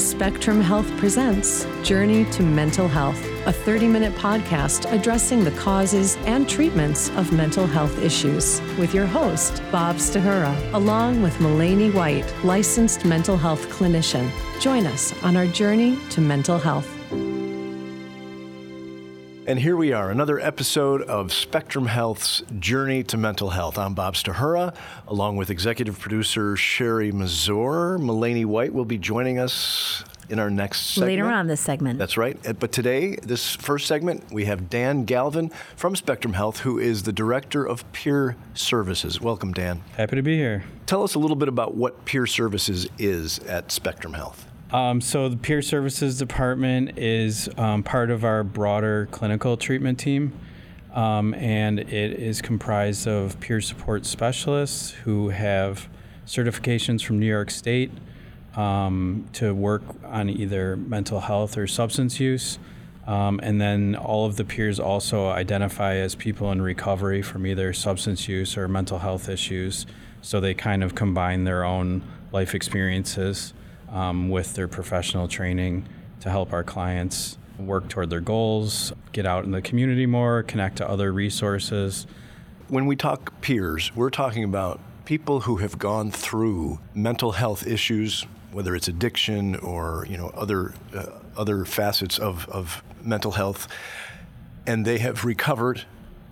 Spectrum Health presents Journey to Mental Health, a 30 minute podcast addressing the causes and treatments of mental health issues, with your host, Bob Stahura, along with Malene White, licensed mental health clinician. Join us on our journey to mental health. And here we are, another episode of Spectrum Health's Journey to Mental Health. I'm Bob Stahura, along with executive producer Sherry Mazur. Malene White will be joining us in our next segment. Later on this segment. That's right. Uh, But today, this first segment, we have Dan Galvin from Spectrum Health, who is the Director of Peer Services. Welcome, Dan. Happy to be here. Tell us a little bit about what Peer Services is at Spectrum Health. Um, so, the Peer Services Department is um, part of our broader clinical treatment team, um, and it is comprised of peer support specialists who have certifications from New York State um, to work on either mental health or substance use. Um, and then all of the peers also identify as people in recovery from either substance use or mental health issues. So they kind of combine their own life experiences um, with their professional training to help our clients work toward their goals, get out in the community more, connect to other resources. When we talk peers, we're talking about people who have gone through mental health issues, whether it's addiction or you know other uh, other facets of, of mental health, and they have recovered,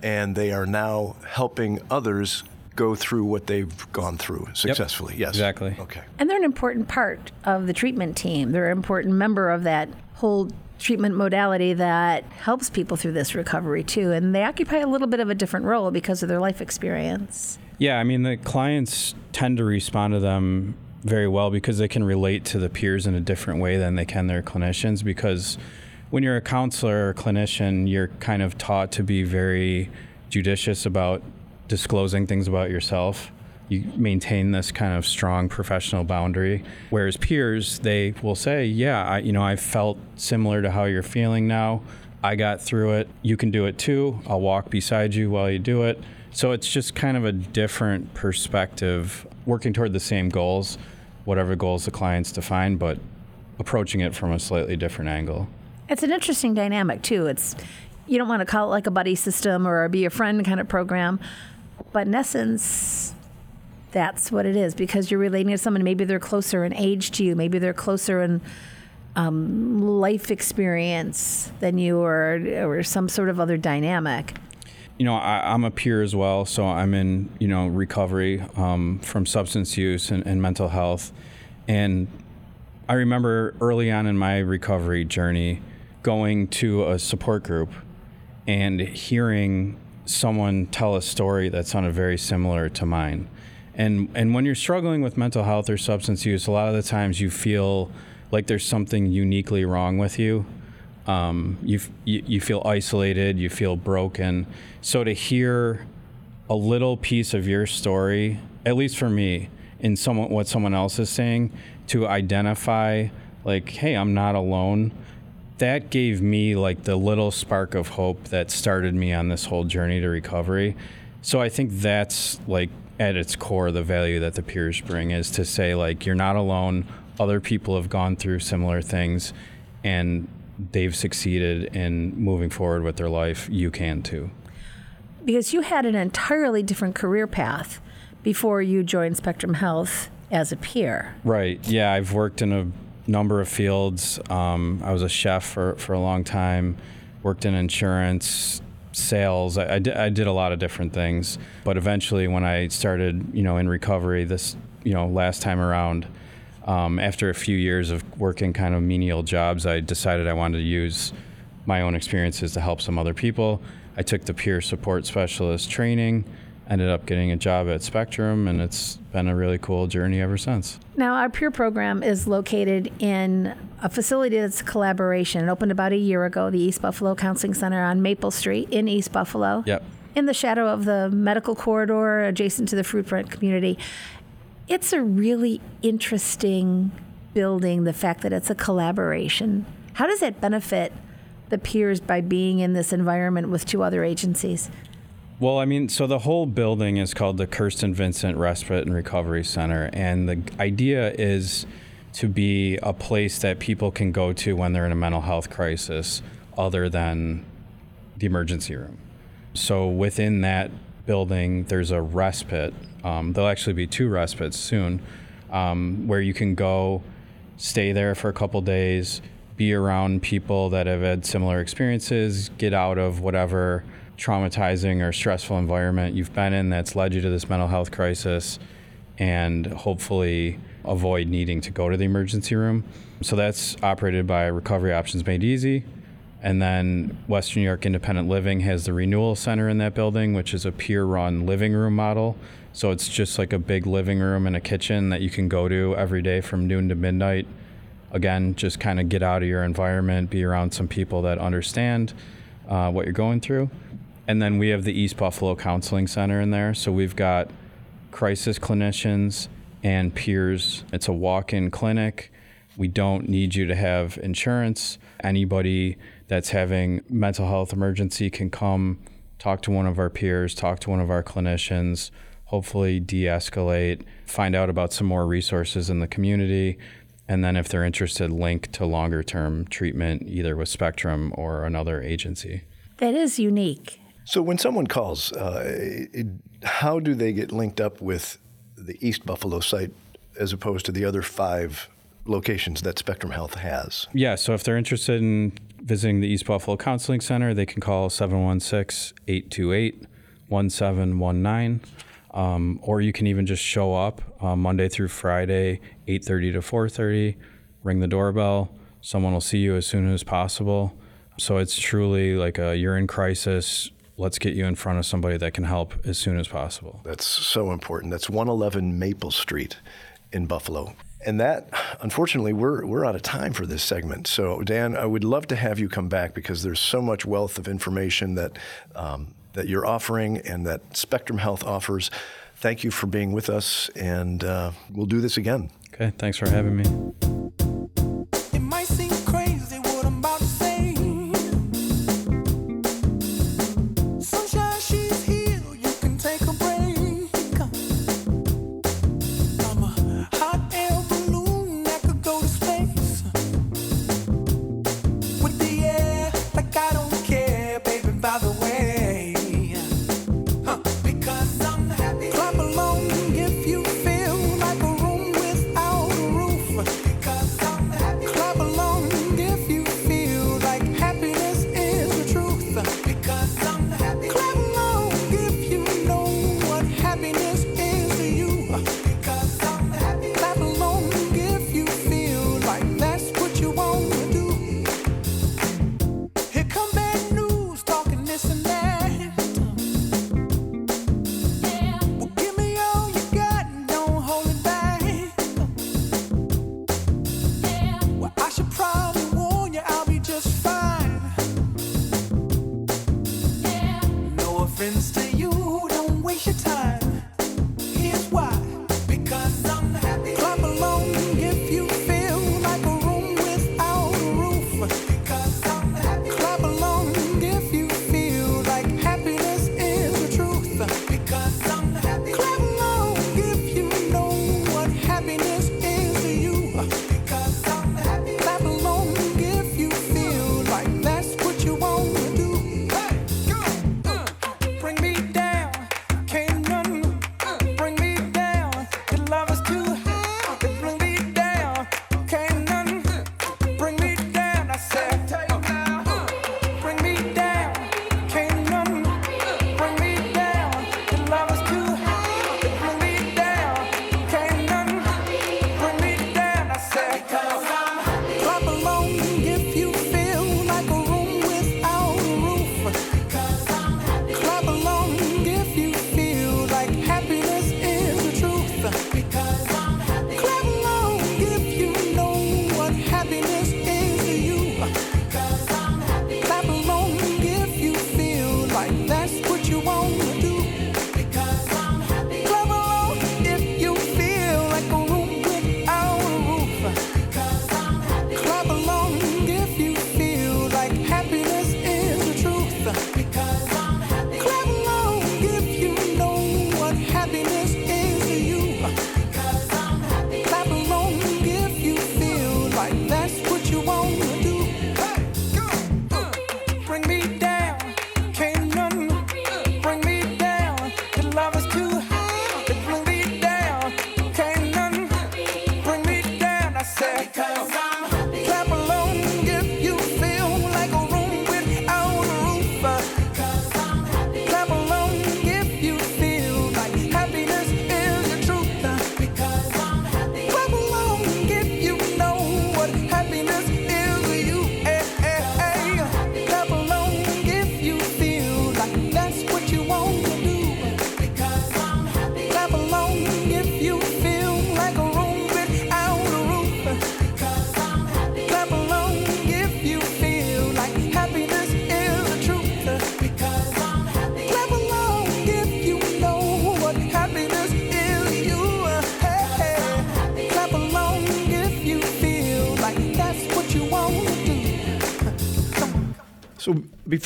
and they are now helping others go through what they've gone through successfully. Yes, exactly. Okay. and they're an important part of the treatment team. They're an important member of that whole treatment modality that helps people through this recovery too. And they occupy a little bit of a different role because of their life experience. Yeah, I mean, the clients tend to respond to them very well because they can relate to the peers in a different way than they can their clinicians. Because when you're a counselor or clinician, you're kind of taught to be very judicious about disclosing things about yourself. You maintain this kind of strong professional boundary. Whereas peers, they will say, "Yeah, I, you know, I felt similar to how you're feeling now. I got through it. You can do it too. I'll walk beside you while you do it." So it's just kind of a different perspective, working toward the same goals, whatever goals the clients define, but approaching it from a slightly different angle. It's an interesting dynamic too. It's you don't want to call it like a buddy system or a be a friend kind of program, but in essence, that's what it is because you're relating to someone. Maybe they're closer in age to you. Maybe they're closer in um, life experience than you, or or some sort of other dynamic. you know, I, I'm a peer as well, so I'm in, you know, recovery um, from substance use and, and mental health. And I remember early on in my recovery journey going to a support group and hearing someone tell a story that sounded very similar to mine. And, and when you're struggling with mental health or substance use, a lot of the times you feel like there's something uniquely wrong with you um, you, you feel isolated, you feel broken. So to hear a little piece of your story, at least for me, in someone what someone else is saying, to identify like, hey, I'm not alone. That gave me like the little spark of hope that started me on this whole journey to recovery. So I think that's like at its core the value that the peers bring is to say like you're not alone. Other people have gone through similar things, and they've succeeded in moving forward with their life, you can too. because you had an entirely different career path before you joined Spectrum Health as a peer. Right. Yeah, I've worked in a number of fields. Um, I was a chef for, for a long time, worked in insurance, sales. I, I, did, I did a lot of different things. But eventually, when I started, you know, in recovery, this, you know, last time around, um, after a few years of working kind of menial jobs, I decided I wanted to use my own experiences to help some other people. I took the peer support specialist training, ended up getting a job at Spectrum, and it's been a really cool journey ever since. Now, our peer program is located in a facility that's a collaboration. It opened about a year ago, the East Buffalo Counseling Center on Maple Street in East Buffalo. Yep. In the shadow of the medical corridor adjacent to the Fruit Belt community. It's a really interesting building, the fact that it's a collaboration. How does that benefit the peers by being in this environment with two other agencies? Well, I mean, so the whole building is called the Kirsten Vincent Respite and Recovery Center, and the idea is to be a place that people can go to when they're in a mental health crisis other than the emergency room. So within that building, there's a respite. Um, there'll actually be two respites soon um, where you can go stay there for a couple days, be around people that have had similar experiences, get out of whatever traumatizing or stressful environment you've been in that's led you to this mental health crisis, and hopefully avoid needing to go to the emergency room. So that's operated by Recovery Options Made Easy. And then Western New York Independent Living has the Renewal Center in that building, which is a peer run living room model. So it's just like a big living room and a kitchen that you can go to every day from noon to midnight. Again, just kind of get out of your environment, be around some people that understand uh, what you're going through. And then we have the East Buffalo Counseling Center in there. So we've got crisis clinicians and peers. It's a walk in clinic. We don't need you to have insurance. Anybody that's having mental health emergency can come talk to one of our peers, talk to one of our clinicians, hopefully de-escalate, find out about some more resources in the community, and then if they're interested, link to longer term treatment either with Spectrum or another agency. That is unique. So when someone calls, uh, it, how do they get linked up with the East Buffalo site as opposed to the other five locations that Spectrum Health has? Yeah, so if they're interested in visiting the East Buffalo Counseling Center, they can call 716 828 1719. Um, or you can even just show up uh, Monday through Friday, 8:30 to 4:30. Ring the doorbell. Someone will see you as soon as possible. So it's truly like a you're in crisis. Let's get you in front of somebody that can help as soon as possible. That's so important. That's 111 Maple Street in Buffalo. And that, unfortunately, we're, we're out of time for this segment. So, Dan, I would love to have you come back because there's so much wealth of information that, um, that you're offering and that Spectrum Health offers. Thank you for being with us, and uh, we'll do this again. Okay, thanks for having me.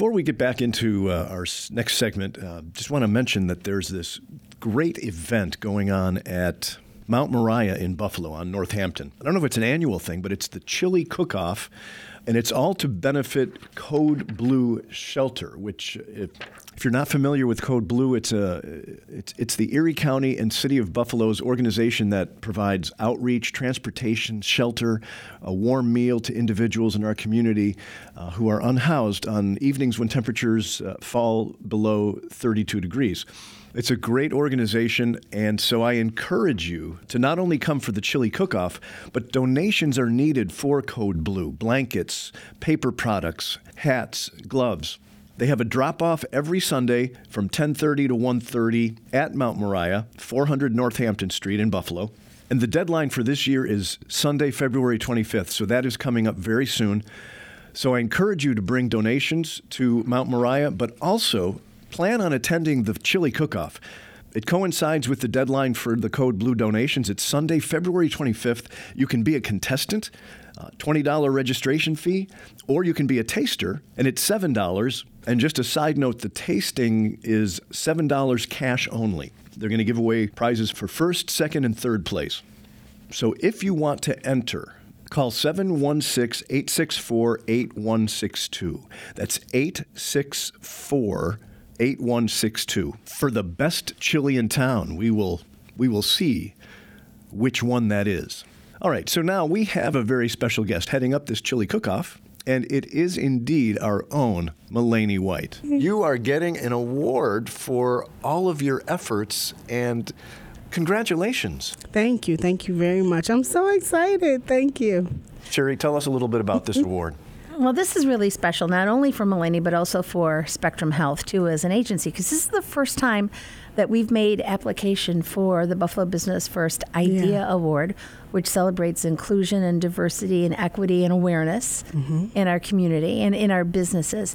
Before we get back into uh, our next segment, uh, just want to mention that there's this great event going on at Mount Moriah in Buffalo on Northampton. I don't know if it's an annual thing, but it's the Chili Cook-Off, and it's all to benefit Code Blue Shelter, which if, if you're not familiar with Code Blue, it's a it's it's the Erie County and City of Buffalo's organization that provides outreach, transportation, shelter, a warm meal to individuals in our community uh, who are unhoused on evenings when temperatures uh, fall below 32 degrees. It's a great organization, and so I encourage you to not only come for the chili cook-off, but donations are needed for Code Blue: blankets, paper products, hats, gloves. They have a drop-off every Sunday from 10:30 to 1:30 at Mount Moriah, 400 Northampton Street in Buffalo. And the deadline for this year is Sunday, February 25th, so that is coming up very soon. So I encourage you to bring donations to Mount Moriah, but also plan on attending the chili cook-off. It coincides with the deadline for the Code Blue donations. It's Sunday, February 25th. You can be a contestant, uh, $20 registration fee, or you can be a taster, and it's $7. And just a side note, the tasting is $7 cash only. They're going to give away prizes for first, second, and third place. So if you want to enter, call 716 864 8162. That's 864 8162. For the best chili in town, we will, we will see which one that is. All right, so now we have a very special guest heading up this chili cook off, and it is indeed our own Malene White. You are getting an award for all of your efforts, and congratulations. Thank you. Thank you very much. I'm so excited. Thank you. Sherry, tell us a little bit about this award. Well, this is really special, not only for Malene, but also for Spectrum Health, too, as an agency, because this is the first time that we've made application for the Buffalo Business First Idea Yeah. Award, which celebrates inclusion and diversity and equity and awareness mm-hmm. in our community and in our businesses.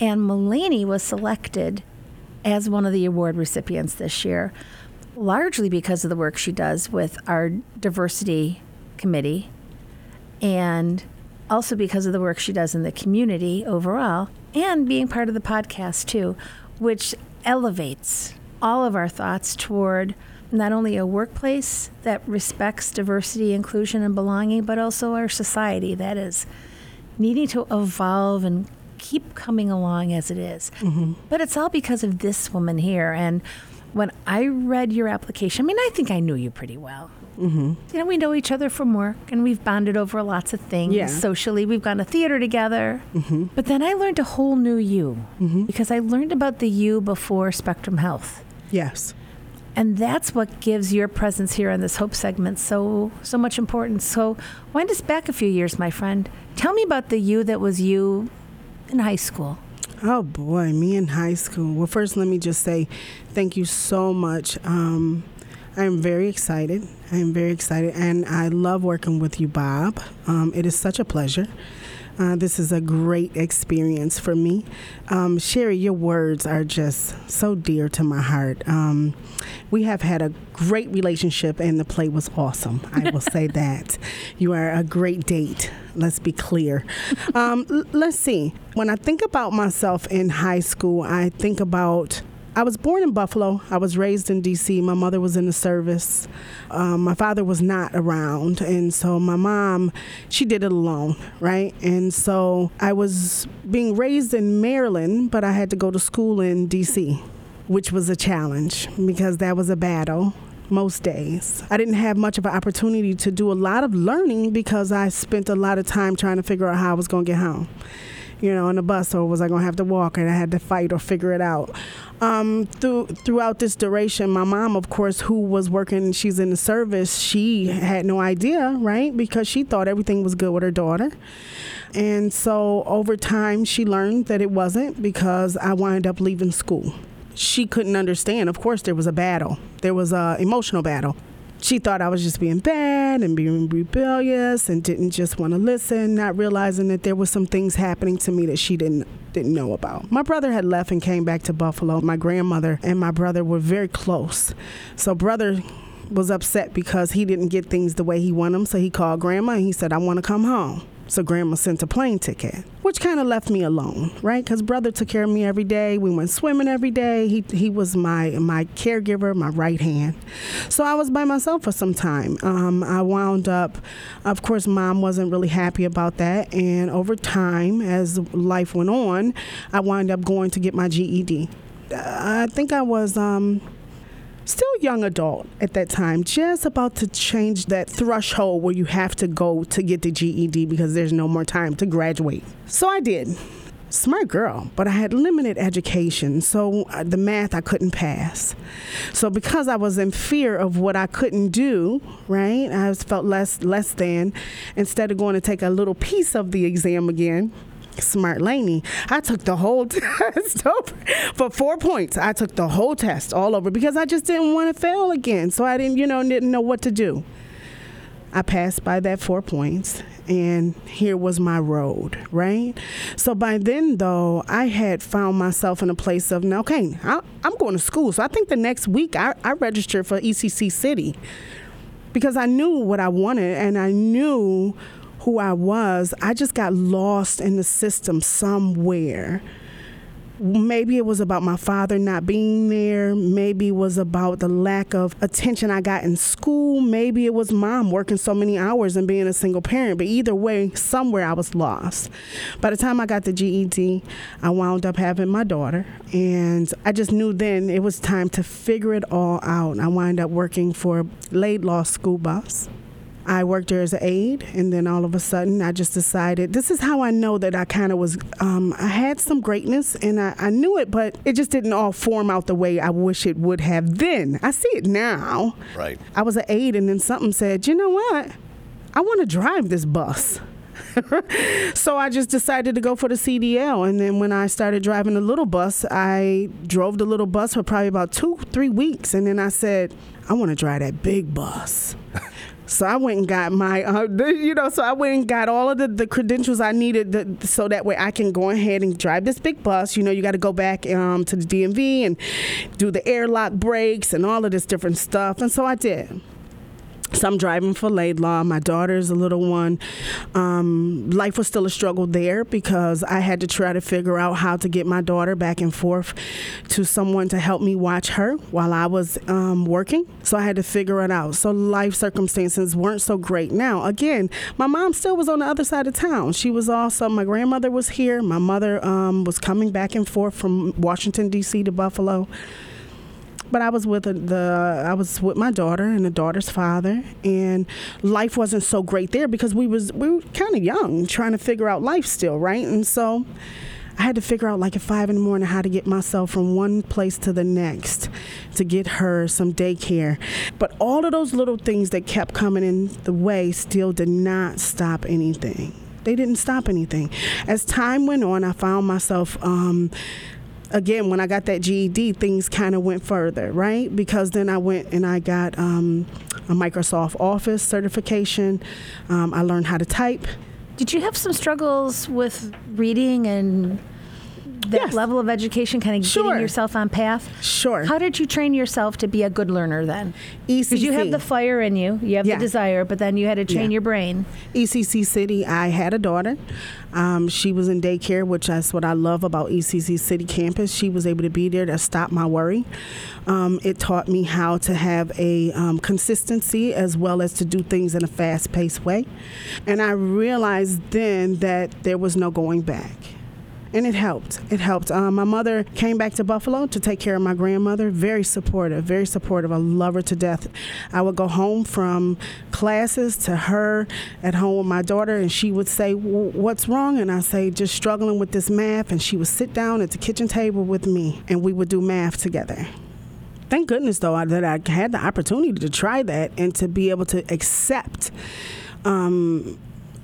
And Malene was selected as one of the award recipients this year, largely because of the work she does with our diversity committee and also because of the work she does in the community overall and being part of the podcast too, which elevates all of our thoughts toward not only a workplace that respects diversity, inclusion, and belonging, but also our society that is needing to evolve and keep coming along as it is. Mm-hmm. But it's all because of this woman here. And when I read your application, I mean, I think I knew you pretty well. Mm-hmm. You know, we know each other from work and we've bonded over lots of things Yeah. socially. We've gone to theater together. But then I learned a whole new you because I learned about the you before Spectrum Health. Yes. And that's what gives your presence here on this Hope segment so so much importance. So wind us back a few years, my friend. Tell me about the you that was you in high school. Oh boy, me in high school. Well, first, let me just say thank you so much. Um, I am very excited. I am very excited, and I love working with you, Bob. Um, it is such a pleasure. Uh, this is a great experience for me. Um, Sherry, your words are just so dear to my heart. Um, we have had a great relationship, and the play was awesome. I will say that. You are a great date. Let's be clear. Um, l- let's see. When I think about myself in high school, I think about I was born in Buffalo. I was raised in D.C. My mother was in the service. Um, my father was not around. And so my mom, she did it alone, right? And so I was being raised in Maryland, but I had to go to school in D.C., which was a challenge because that was a battle. most days. I didn't have much of an opportunity to do a lot of learning because I spent a lot of time trying to figure out how I was going to get home. You know, on the bus, or was I going to have to walk and I had to fight or figure it out? Um, through, throughout this duration, my mom, of course, who was working, she's in the service, she had no idea, right? Because she thought everything was good with her daughter. And so over time, she learned that it wasn't because I wound up leaving school she couldn't understand. Of course, there was a battle. There was a emotional battle. She thought I was just being bad and being rebellious and didn't just want to listen, not realizing that there was some things happening to me that she didn't didn't know about. My brother had left and came back to Buffalo. My grandmother and my brother were very close. So brother was upset because he didn't get things the way he wanted them. So he called grandma and he said, I want to come home. So grandma sent a plane ticket, which kind of left me alone, right? Because brother took care of me every day. We went swimming every day. He he was my my caregiver, my right hand. So I was by myself for some time. Um, I wound up, of course, mom wasn't really happy about that, and over time, as life went on, I wound up going to get my GED. I think I was. Um, still young adult at that time, just about to change that threshold where you have to go to get the GED because there's no more time to graduate. So I did. Smart girl, but I had limited education, so uh, the math I couldn't pass. So because I was in fear of what I couldn't do, right? I felt less less than. Instead of going to take a little piece of the exam again, Smart Laney, I took the whole test over for four points. I took the whole test all over because I just didn't want to fail again. So I didn't, you know, didn't know what to do. I passed by that four points, and here was my road, right? So by then, though, I had found myself in a place of, okay, I, am going to school. So I think the next week I, I registered for ECC City because I knew what I wanted and I knew who I was, I just got lost in the system somewhere. Maybe it was about my father not being there. Maybe it was about the lack of attention I got in school. Maybe it was mom working so many hours and being a single parent. But either way, somewhere I was lost. By the time I got the GED, I wound up having my daughter. And I just knew then it was time to figure it all out. I wound up working for Laidlaw School Bus. I worked there as an aide, and then all of a sudden, I just decided this is how I know that I kind of was. Um, I had some greatness, and I, I knew it, but it just didn't all form out the way I wish it would have. Then I see it now. Right. I was an aide, and then something said, "You know what? I want to drive this bus." so I just decided to go for the CDL. And then when I started driving the little bus, I drove the little bus for probably about two, three weeks. And then I said, I want to drive that big bus. So I went and got my, uh, you know, so I went and got all of the, the credentials I needed to, so that way I can go ahead and drive this big bus. You know, you got to go back um, to the DMV and do the airlock brakes and all of this different stuff. And so I did. So I'm driving for Laidlaw. My daughter's a little one. Um, life was still a struggle there because I had to try to figure out how to get my daughter back and forth to someone to help me watch her while I was um, working. So I had to figure it out. So life circumstances weren't so great. Now, again, my mom still was on the other side of town. She was also, my grandmother was here. My mother um, was coming back and forth from Washington, D.C. to Buffalo but I was with the I was with my daughter and the daughter's father, and life wasn't so great there because we was we were kind of young, trying to figure out life still, right? And so. I had to figure out like at five in the morning how to get myself from one place to the next to get her some daycare. But all of those little things that kept coming in the way still did not stop anything. They didn't stop anything. As time went on, I found myself um, again, when I got that GED, things kind of went further, right? Because then I went and I got um, a Microsoft Office certification. Um, I learned how to type. Did you have some struggles with reading and that Yes. level of education, kind of Sure. getting yourself on path? Sure. How did you train yourself to be a good learner then? ECC. Because you have the fire in you, you have Yeah. the desire, but then you had to train Yeah. your brain. ECC City, I had a daughter. Um, she was in daycare, which is what I love about ECC City campus. She was able to be there to stop my worry. Um, it taught me how to have a um, consistency as well as to do things in a fast paced way. And I realized then that there was no going back. And it helped. It helped. Um, my mother came back to Buffalo to take care of my grandmother. Very supportive, very supportive. I love her to death. I would go home from classes to her at home with my daughter, and she would say, "What's wrong?" And I say, "Just struggling with this math." And she would sit down at the kitchen table with me, and we would do math together thank goodness though that I had the opportunity to try that and to be able to accept um,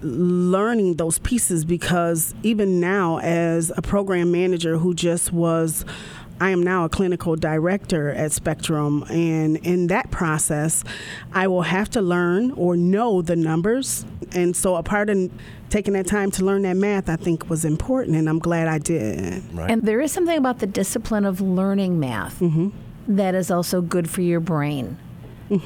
learning those pieces because even now as a program manager who just was I am now a clinical director at Spectrum, and in that process, I will have to learn or know the numbers. And so, a part of taking that time to learn that math, I think, was important, and I'm glad I did. Right. And there is something about the discipline of learning math mm-hmm. that is also good for your brain.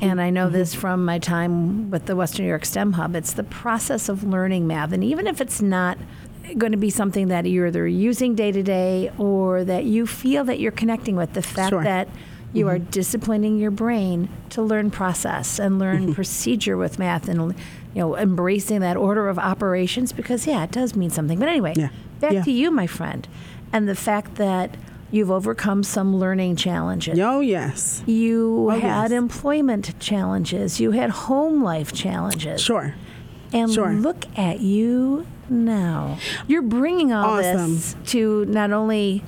And I know mm-hmm. this from my time with the Western New York STEM Hub. It's the process of learning math. And even if it's not going to be something that you're either using day to day or that you feel that you're connecting with, the fact sure. that you mm-hmm. are disciplining your brain to learn process and learn mm-hmm. procedure with math and you know embracing that order of operations because yeah it does mean something but anyway yeah. back yeah. to you my friend and the fact that You've overcome some learning challenges. Oh, yes. You oh, had yes. employment challenges. You had home life challenges. Sure. And sure. look at you now. You're bringing all awesome. this to not only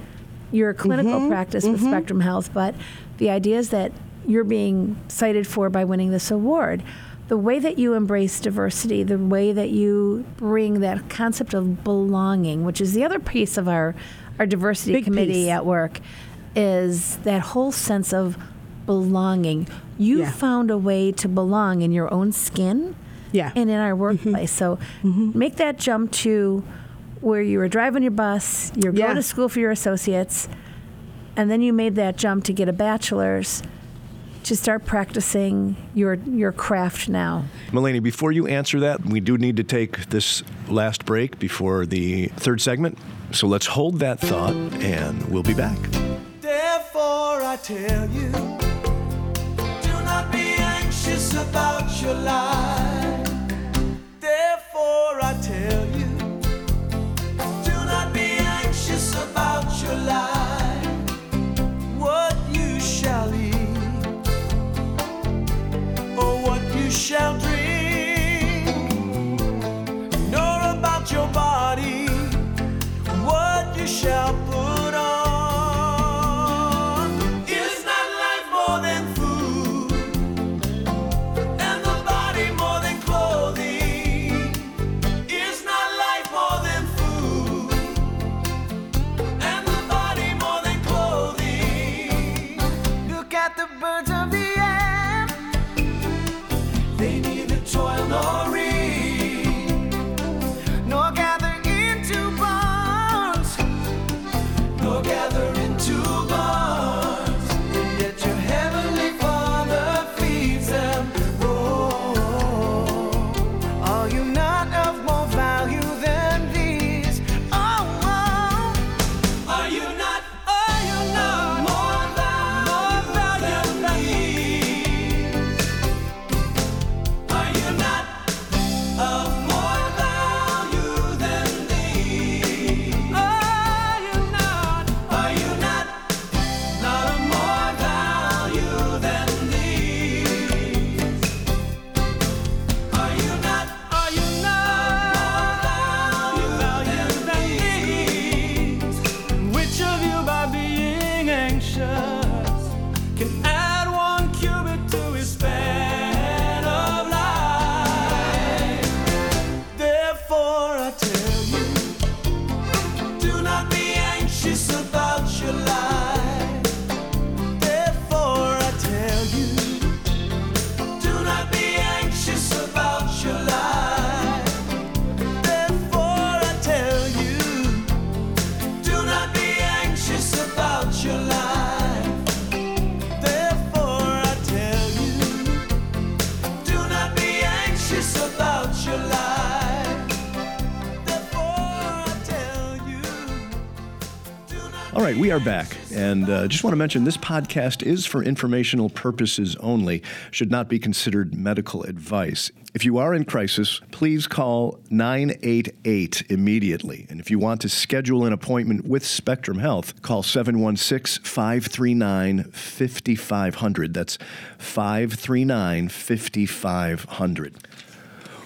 your clinical mm-hmm. practice with mm-hmm. Spectrum Health, but the ideas that you're being cited for by winning this award. The way that you embrace diversity, the way that you bring that concept of belonging, which is the other piece of our our diversity Big committee piece. at work is that whole sense of belonging. You yeah. found a way to belong in your own skin yeah. and in our mm-hmm. workplace. Mm-hmm. So mm-hmm. make that jump to where you were driving your bus, you're yeah. going to school for your associates, and then you made that jump to get a bachelor's to start practicing your your craft now. Melanie, before you answer that, we do need to take this last break before the third segment. So let's hold that thought and we'll be back. Therefore, I tell you, do not be anxious about your life. Therefore, I tell you, right, we are back. And uh, just want to mention this podcast is for informational purposes only, should not be considered medical advice. If you are in crisis, please call 988 immediately. And if you want to schedule an appointment with Spectrum Health, call 716 539 5500. That's 539 5500.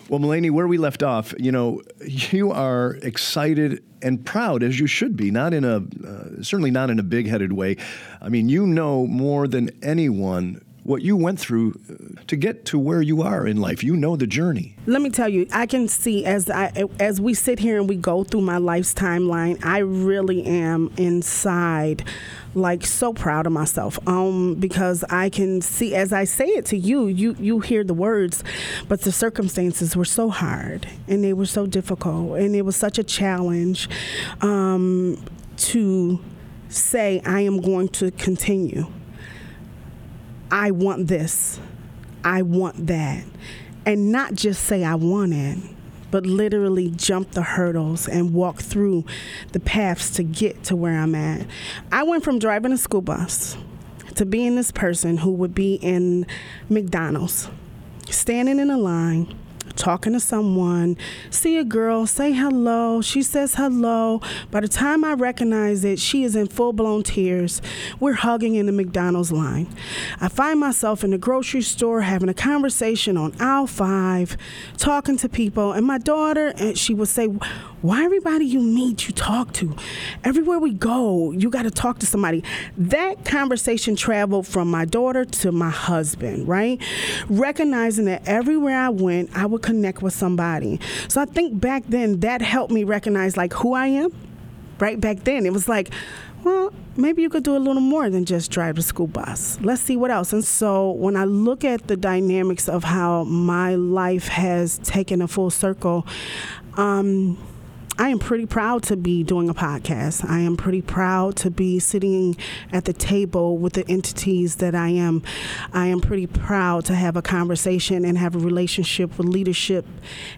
Well, Malene, where we left off, you know, you are excited and proud as you should be, not in a uh, certainly not in a big-headed way. I mean, you know more than anyone what you went through uh, to get to where you are in life. You know the journey. Let me tell you, I can see as I as we sit here and we go through my life's timeline, I really am inside like so proud of myself um, because I can see as I say it to you, you you hear the words, but the circumstances were so hard and they were so difficult and it was such a challenge um, to say I am going to continue. I want this. I want that. And not just say I want it, but literally jump the hurdles and walk through the paths to get to where I'm at. I went from driving a school bus to being this person who would be in McDonald's, standing in a line talking to someone, see a girl, say hello. She says hello. By the time I recognize it, she is in full blown tears. We're hugging in the McDonald's line. I find myself in the grocery store having a conversation on aisle five, talking to people, and my daughter, and she would say, Why everybody you meet, you talk to? Everywhere we go, you got to talk to somebody. That conversation traveled from my daughter to my husband, right? Recognizing that everywhere I went, I would connect with somebody. So I think back then that helped me recognize like who I am. Right back then, it was like, well, maybe you could do a little more than just drive the school bus. Let's see what else. And so when I look at the dynamics of how my life has taken a full circle, um, I am pretty proud to be doing a podcast. I am pretty proud to be sitting at the table with the entities that I am. I am pretty proud to have a conversation and have a relationship with leadership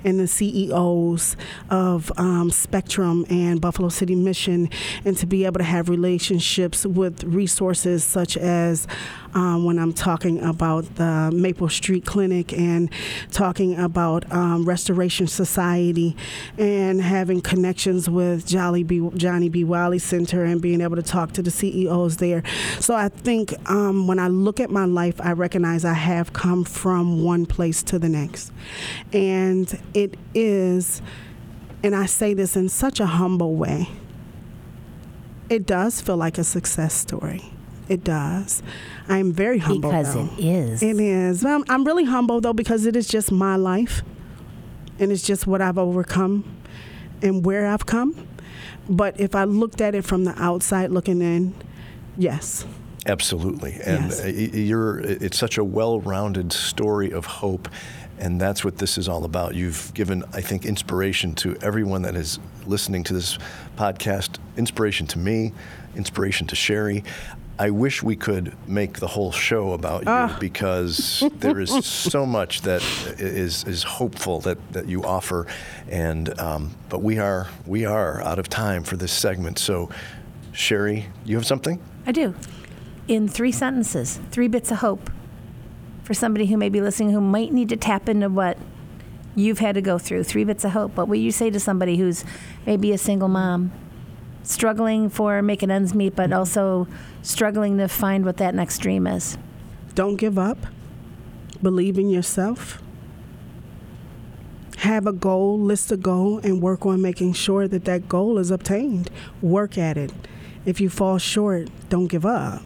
and the CEOs of um, Spectrum and Buffalo City Mission, and to be able to have relationships with resources such as um, when I'm talking about the Maple Street Clinic and talking about um, Restoration Society and having connections with Jolly B, Johnnie B. Wiley Center and being able to talk to the CEOs there. So I think um, when I look at my life, I recognize I have come from one place to the next. And it is, and I say this in such a humble way, it does feel like a success story. It does. I'm very humble. Because though. it is. It is. I'm, I'm really humble though because it is just my life, and it's just what I've overcome, and where I've come. But if I looked at it from the outside looking in, yes. Absolutely. And Yes. uh, you're it's such a well-rounded story of hope and that's what this is all about. You've given I think inspiration to everyone that is listening to this podcast, inspiration to me, inspiration to Sherry. I wish we could make the whole show about you because there is so much that is is hopeful that, that you offer, and um, but we are we are out of time for this segment. So, Sherry, you have something? I do. In three sentences, three bits of hope for somebody who may be listening who might need to tap into what you've had to go through. Three bits of hope. What would you say to somebody who's maybe a single mom, struggling for making ends meet, but also struggling to find what that next dream is? Don't give up. Believe in yourself. Have a goal, list a goal, and work on making sure that that goal is obtained. Work at it. If you fall short, don't give up.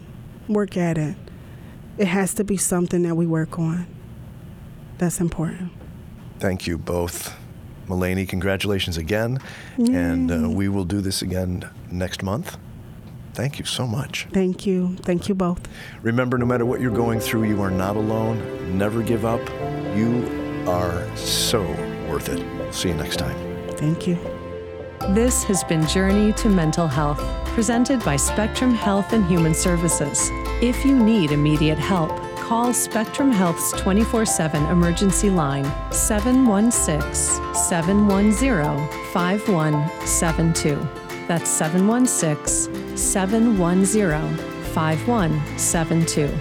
Work at it. It has to be something that we work on. That's important. Thank you both. Malene, congratulations again. And uh, we will do this again next month. Thank you so much. Thank you. Thank you both. Remember, no matter what you're going through, you are not alone. Never give up. You are so worth it. See you next time. Thank you. This has been Journey to Mental Health, presented by Spectrum Health and Human Services. If you need immediate help, call Spectrum Health's 24 7 emergency line 716 710 5172. That's 716 710 5172.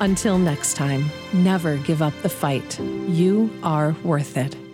Until next time, never give up the fight. You are worth it.